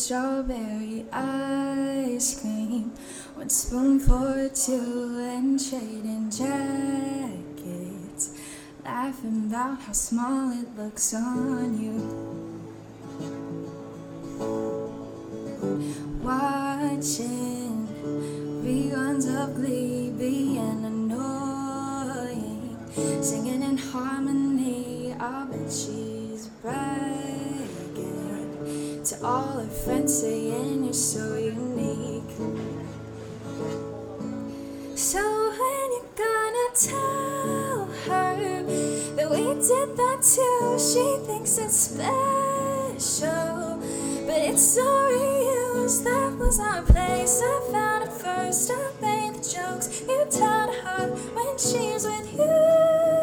strawberry ice cream. One spoon for two and trading jackets. Laughing about how small it looks on you. Watching reruns of Glee being annoying. Singing in harmony, I bet she's all her friends, saying you're so unique. So when you gonna tell her that we did that too? She thinks it's special, but it's so reused. That was our place. I found it first. I made the jokes you tell her when she's with you.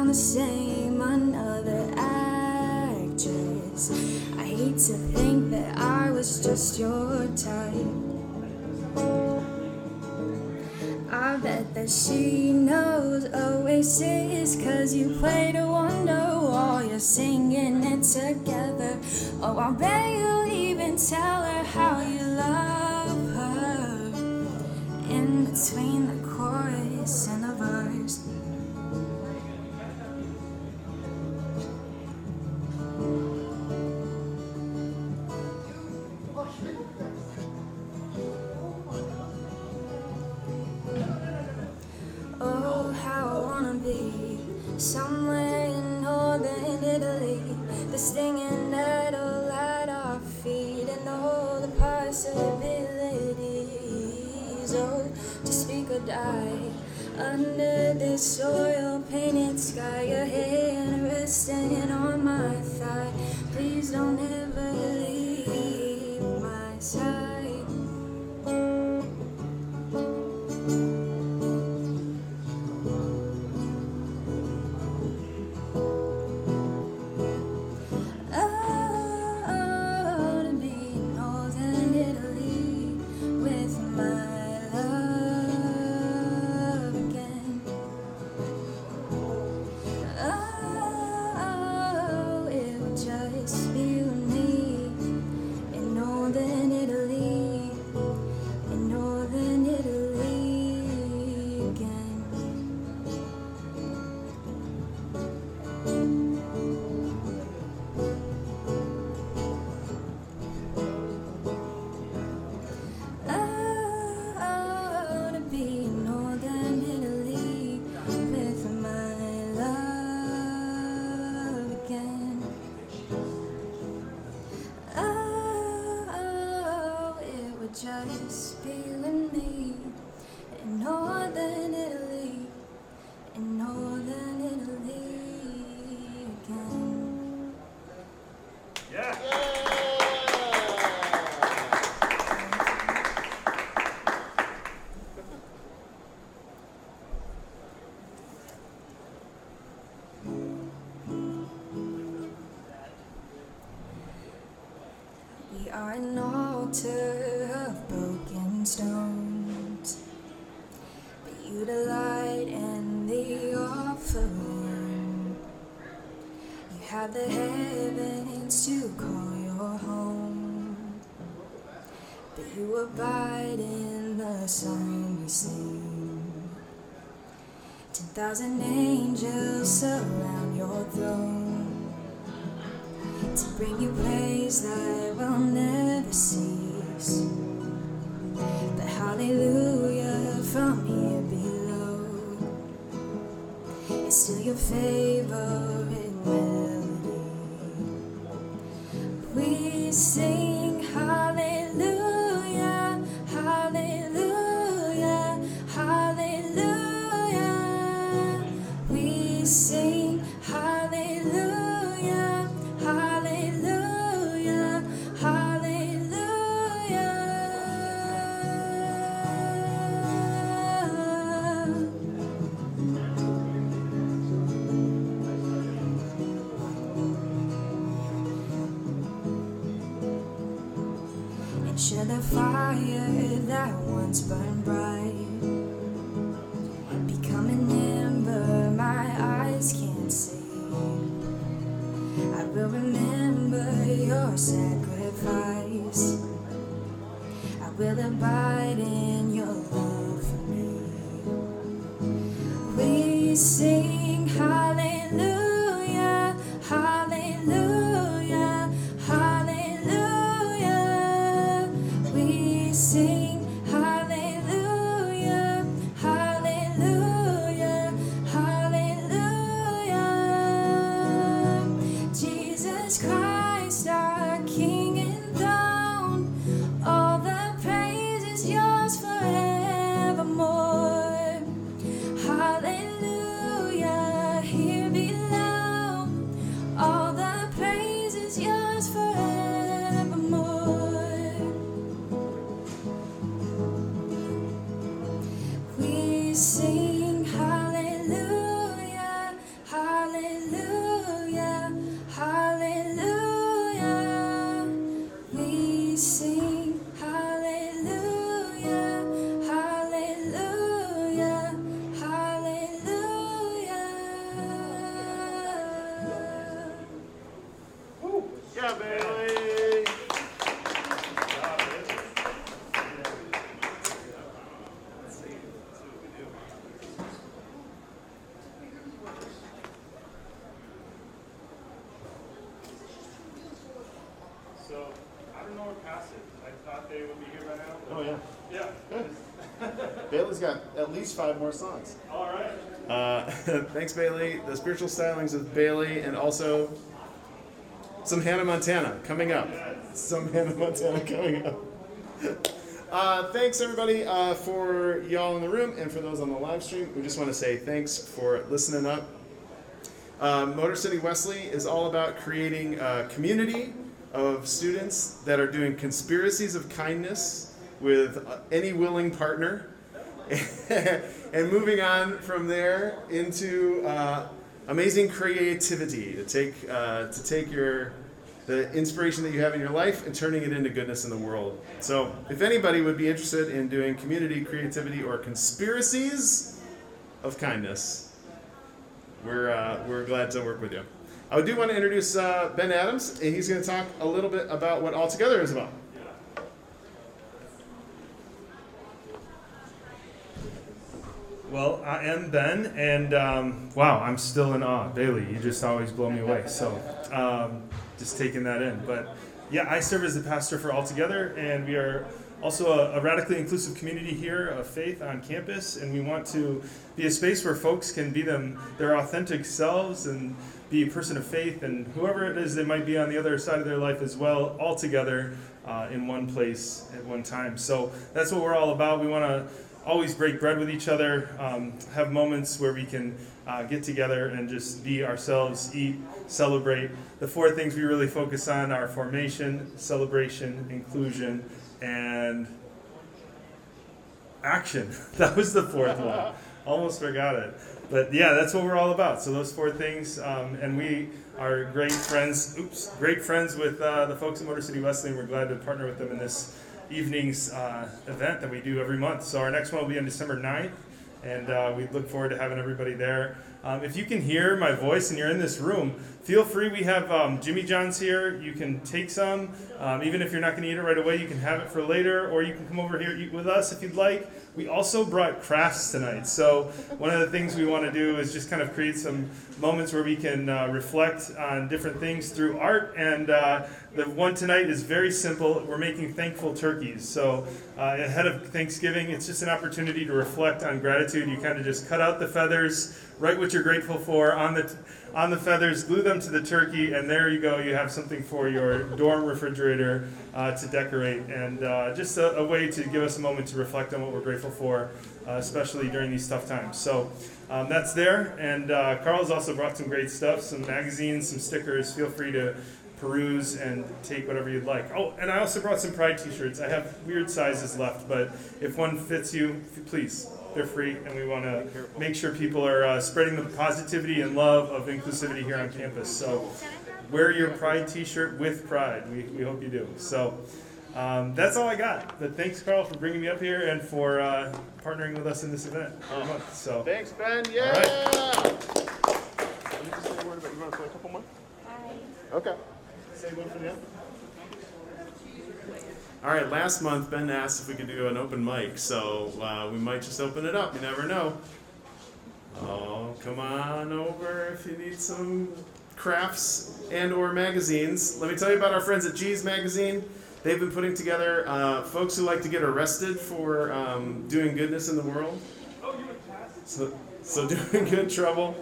The same, another actress. I hate to think that I was just your type. I bet that she knows Oasis Cause you played a Wonderwall You're singing it together Oh, I bet you'll even tell her how you love her In between the chorus and the verse possibilities. Oh, to speak or die under this oil painted sky. Your hand resting on my thigh. Please don't ever leave my side. An altar of broken stones. But you delight in the offering. You have the heavens to call your home. But you abide in the song we sing. Ten thousand angels surround your throne to bring you praise that will never cease. The hallelujah from here below is still your favorite sacrifice. I will abide in your love for me. We sing We least five more songs. All right. Uh, thanks, Bailey. The spiritual stylings of Bailey, and also some Hannah Montana coming up. Some Hannah Montana coming up. Uh, thanks, everybody, uh, for y'all in the room and for those on the live stream. We just want to say thanks for listening up. Um, Motor City Wesley is all about creating a community of students that are doing conspiracies of kindness with uh, any willing partner. and moving on from there into uh, amazing creativity to take uh, to take your the inspiration that you have in your life and turning it into goodness in the world. So, if anybody would be interested in doing community creativity or conspiracies of kindness, we're uh, we're glad to work with you. I do want to introduce uh, Ben Adams, and he's going to talk a little bit about what All Together is about. Well, I am Ben, and um, wow, I'm still in awe. Bailey, you just always blow me away. So, um, just taking that in. But yeah, I serve as the pastor for Altogether, and we are also a, a radically inclusive community here of faith on campus, and we want to be a space where folks can be them their authentic selves and be a person of faith, and whoever it is they might be on the other side of their life as well, all together uh, in one place at one time. So that's what we're all about. We want to always break bread with each other, um, have moments where we can uh, get together and just be ourselves, eat, celebrate. The four things we really focus on are formation, celebration, inclusion, and action. That was the fourth one. Almost forgot it. But yeah, that's what we're all about. So those four things, um, and we are great friends. Oops, great friends with uh, the folks at Motor City Wesley, and we're glad to partner with them in this evening's uh, event that we do every month. So our next one will be on December 9th, and uh, we look forward to having everybody there. Um, if you can hear my voice and you're in this room, feel free. We have um, Jimmy John's here. You can take some. Um, even if you're not going to eat it right away, you can have it for later, or you can come over here eat with us if you'd like. We also brought crafts tonight. So one of the things we want to do is just kind of create some moments where we can uh, reflect on different things through art. And uh, the one tonight is very simple. We're making thankful turkeys. So uh, ahead of Thanksgiving, it's just an opportunity to reflect on gratitude. You kind of just cut out the feathers, write what you're grateful for on the on the feathers, glue them to the turkey, and there you go. You have something for your dorm refrigerator uh, to decorate, and uh, just a, a way to give us a moment to reflect on what we're grateful for, uh, especially during these tough times. So um, that's there, and uh, Carl's also brought some great stuff, some magazines, some stickers. Feel free to peruse and take whatever you'd like. Oh, and I also brought some Pride T-shirts. I have weird sizes left, but if one fits you, please. They're free, and we want to make sure people are uh, spreading the positivity and love of inclusivity here on campus. So, wear your Pride T-shirt with pride. We, we hope you do. So, Um, that's all I got. But thanks, Carl, for bringing me up here and for uh, partnering with us in this event every month. So Thanks, Ben. Yeah. right. Let just say a word about. You want to play a couple more? Okay. Say one for the end. All right. Last month, Ben asked if we could do an open mic, so uh, we might just open it up. You never know. Oh, come on over if you need some crafts and or magazines. Let me tell you about our friends at G's Magazine. They've been putting together uh, folks who like to get arrested for um, doing goodness in the world. So, so doing good trouble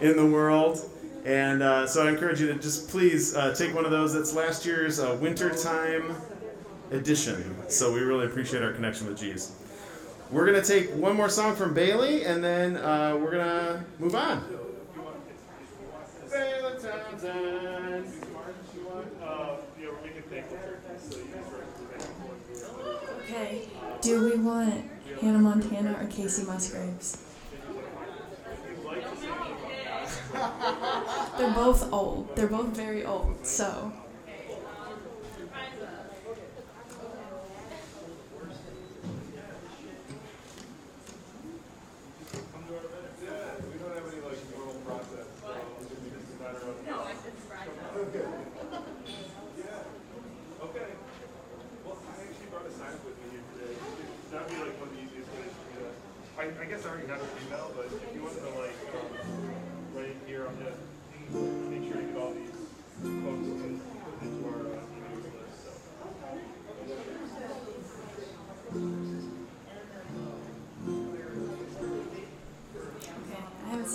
in the world. And uh, so I encourage you to just please uh, take one of those. That's last year's uh, wintertime edition. So we really appreciate our connection with G's. We're going to take one more song from Bailey and then uh, we're going to move on. Okay. Do we want Hannah Montana or Kacey Musgraves? They're both old. They're both very old. So.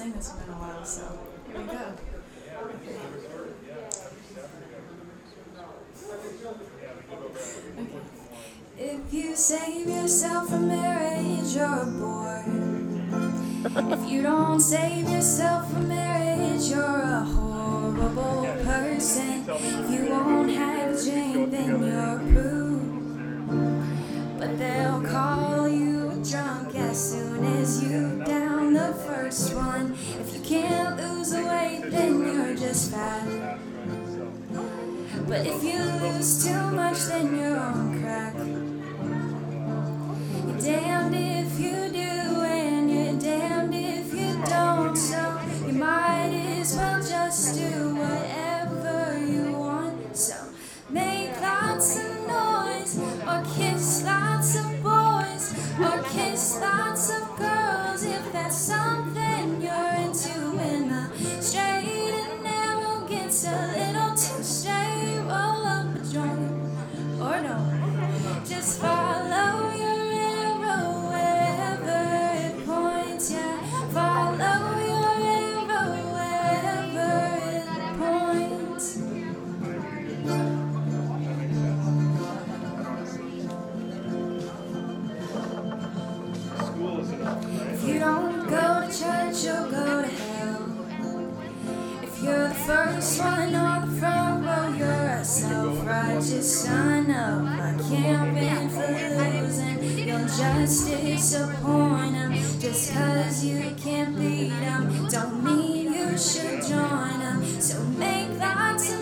Haven't this one in a while, so here we go. If you save yourself from marriage, you're a bore. If you don't save yourself from marriage, you're a horrible person. If you won't have a then you're You're the first one on the front row, you're a self-righteous son of a campaign for losing. You'll just disappoint 'em. Just cause you can't beat 'em, don't mean you should join join 'em. So make lots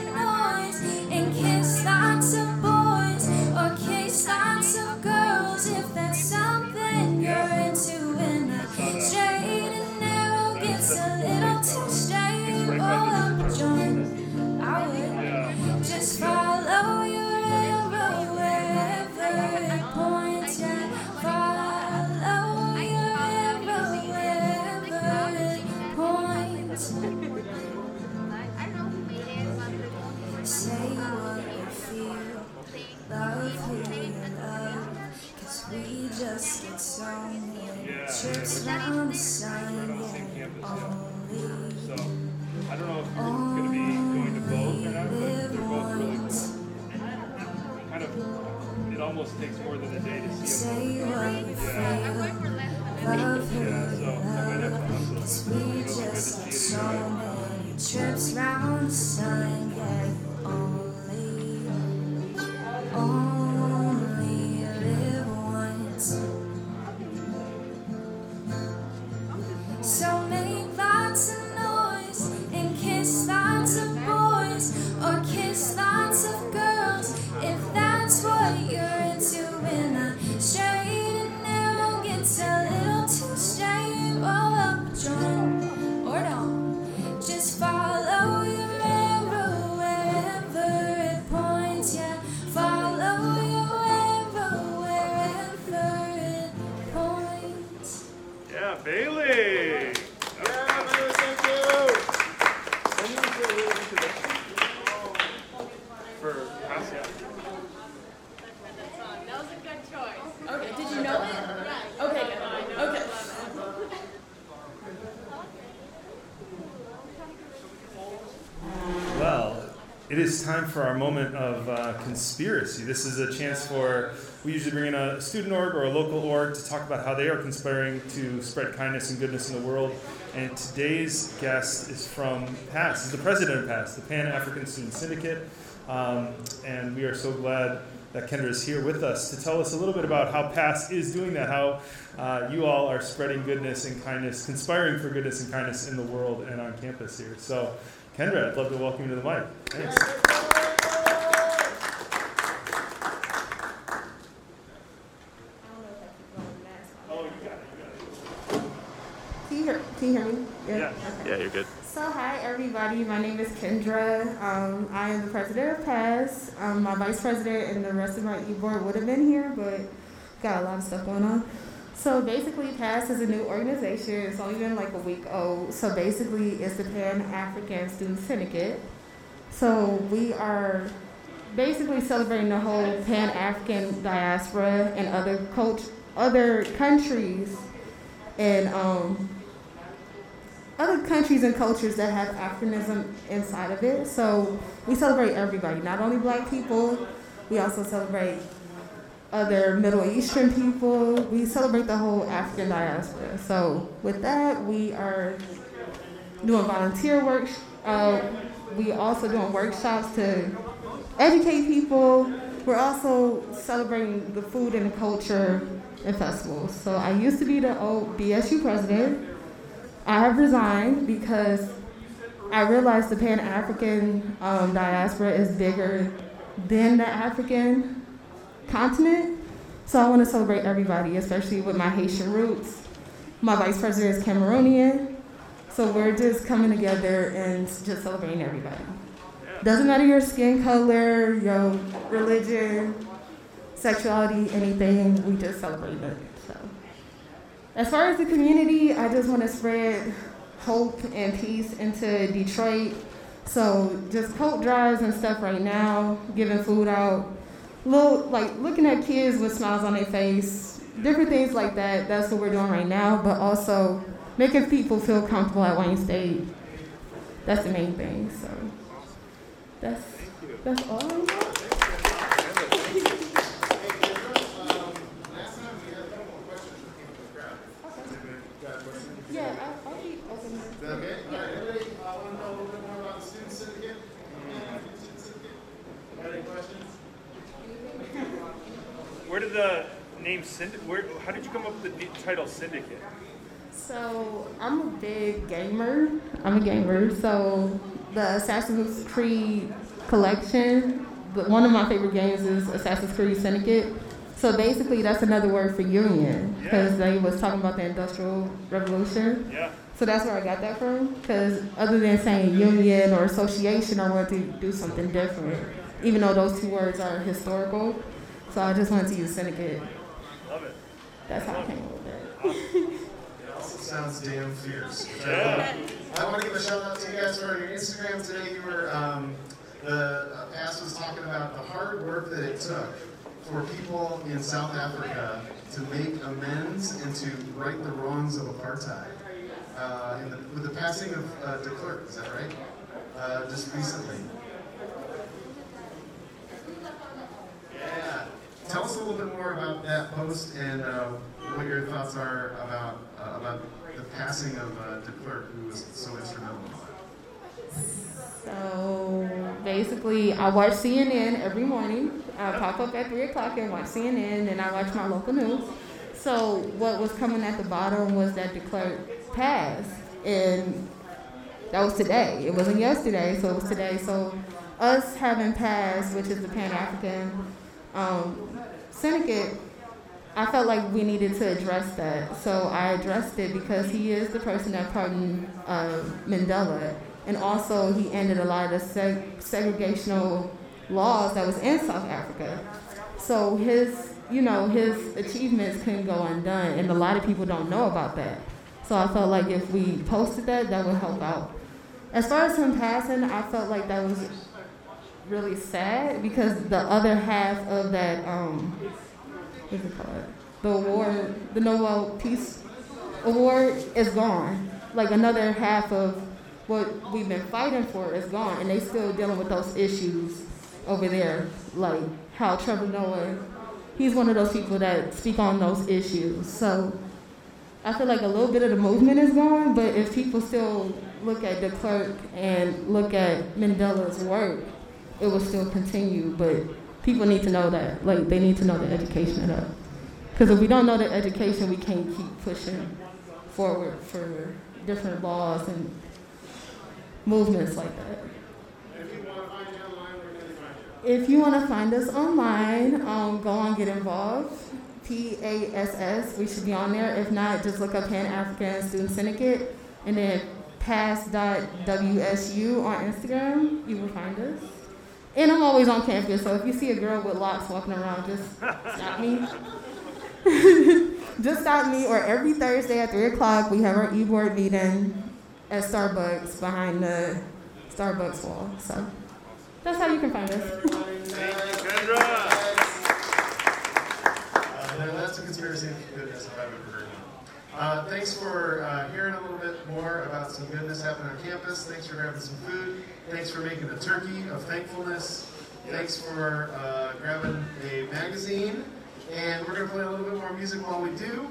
we just get so many trips round the sun. Only, So I don't know if you're going to be going to both or not, but they're both really cool. Kind of, it almost takes more than a day to see them. what you feel, love who Yeah, so I might have to also. Cause we just get so many trips round the sun. Yeah, is time for our moment of uh, conspiracy. This is a chance for, we usually bring in a student org or a local org to talk about how they are conspiring to spread kindness and goodness in the world. And today's guest is from PASS, the president of PASS, the Pan African Student Syndicate. Um, and we are so glad that Kendra is here with us to tell us a little bit about how PASS is doing that, how uh, you all are spreading goodness and kindness, conspiring for goodness and kindness in the world and on campus here. So, Kendra, I'd love to welcome you to the mic. Thanks. Oh, you got it, you got it. Can you hear, can you hear me? Yeah. Okay. Yeah, you're good. So hi everybody, my name is Kendra. Um, I am the president of PASS. Um, my vice president and the rest of my e-board would have been here, but got a lot of stuff going on. So basically, PASS is a new organization. It's only been like a week old. So basically, it's the Pan African Student Syndicate. So we are basically celebrating the whole Pan African diaspora and other cult- other countries and um, other countries and cultures that have Africanism inside of it. So we celebrate everybody, not only black people, we also celebrate other Middle Eastern people. We celebrate the whole African diaspora. So with that, we are doing volunteer work. Uh, we also doing workshops to educate people. We're also celebrating the food and the culture and festivals. So I used to be the old BSU president. I have resigned because I realized the Pan African um, diaspora is bigger than the African continent. So I want to celebrate everybody, especially with my Haitian roots. My vice president is Cameroonian. So we're just coming together and just celebrating everybody. Doesn't matter your skin color, your religion, sexuality, anything, we just celebrate it. So. As far as the community, I just want to spread hope and peace into Detroit. So just coat drives and stuff right now, giving food out, little like looking at kids with smiles on their face, different things like that. That's what we're doing right now. But also making people feel comfortable at Wayne State. That's the main thing. So that's that's all. I got. Yeah, I, I'll be open. Okay, all right, everybody, uh, want to know a little bit more about the student syndicate? Uh, student syndicate? Got any questions? Where did the name syndicate? Where? How did you come up with the title syndicate? So I'm a big gamer. I'm a gamer. So the Assassin's Creed collection, but one of my favorite games is Assassin's Creed Syndicate. So basically, that's another word for union because they was talking about the Industrial Revolution. Yeah. So that's where I got that from. Because other than saying union or association, I wanted to do something different, even though those two words are historical. So I just wanted to use syndicate. Love it. That's how I came up with that. It sounds damn fierce. Uh, I want to give a shout out to you guys for your Instagram today. You were, um, the uh, Pass was talking about the hard work that it took for people in South Africa to make amends and to right the wrongs of apartheid. Uh, in the, with the passing of uh, de Klerk, is that right? Uh, just recently. Tell us a little bit more about that post and uh, what your thoughts are about uh, about the passing of uh, de Klerk, who was so instrumental. So basically, I watch CNN every morning. I pop up at 3 o'clock and watch CNN, and I watch my local news. So what was coming at the bottom was that de Klerk passed, and that was today. It wasn't yesterday, so it was today. So us having passed, which is the Pan African um, Syndicate, I felt like we needed to address that. So I addressed it because he is the person that pardoned uh, Mandela. And also, he ended a lot of the seg- segregational laws that was in South Africa. So his, you know, his achievements couldn't go undone, and a lot of people don't know about that. So I felt like if we posted that, that would help out. As far as him passing, I felt like that was really sad because the other half of that, um, what's it called? The award, the Nobel Peace Award is gone. Like another half of what we've been fighting for is gone, and they still dealing with those issues over there, like how Trevor Noah, he's one of those people that speak on those issues. So I feel like a little bit of the movement is gone, but if people still look at de Klerk and look at Mandela's work, it will still continue. But people need to know that, like they need to know the education of that. Because if we don't know the education, we can't keep pushing forward for different laws and movements like that. If you want to find us online, um, go on Get Involved, P A S S. We should be on there. If not, just look up Pan African Student Syndicate and then pass.wsu on Instagram. You will find us. And I'm always on campus, so if you see a girl with locks walking around, just stop me. just stop me. Or every Thursday at 3 o'clock, we have our e board meeting at Starbucks behind the Starbucks wall. So that's how you can find us. Kendra. Uh, that's a conspiracy of goodness if I've ever heard one. Uh, thanks for uh, hearing a little bit more about some goodness happening on campus. Thanks for grabbing some food. Thanks for making a turkey of thankfulness. Thanks for uh, grabbing a magazine. And we're going to play a little bit more music while we do.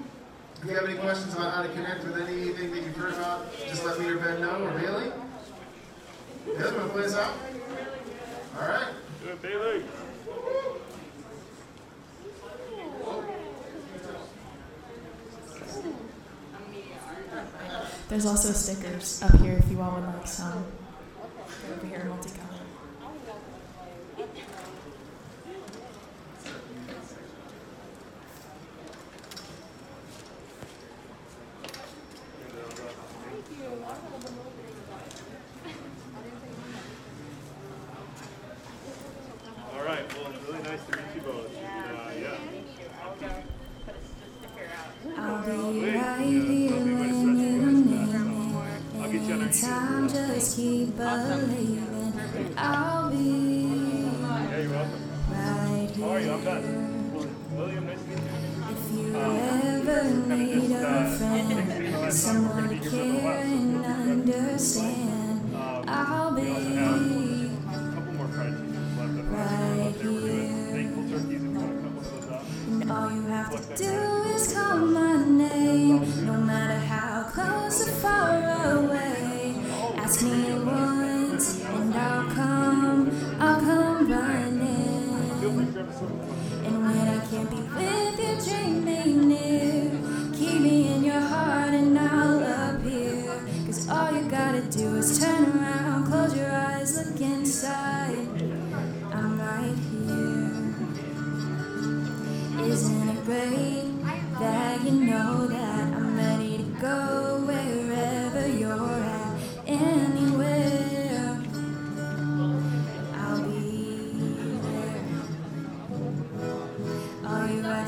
If you have any questions about how to connect with anything that you've heard about, just let me or Ben know, or Bailey. Good, want to play us out? All right. Good, Bailey. There's also stickers up here if you all would like some. They're over here, multicolored.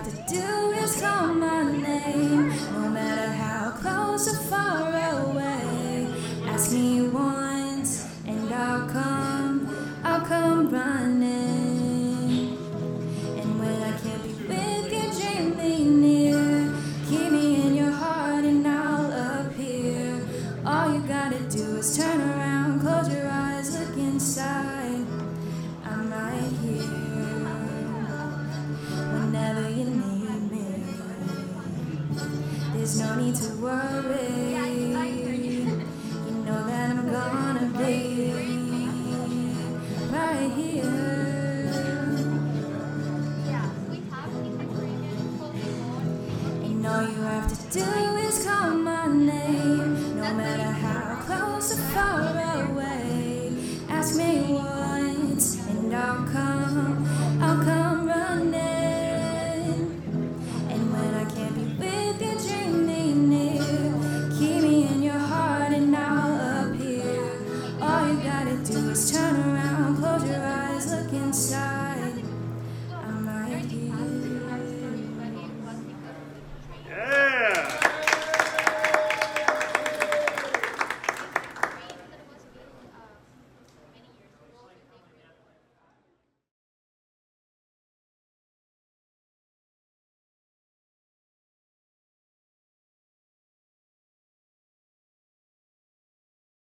Have to do is call my name, no matter how close or far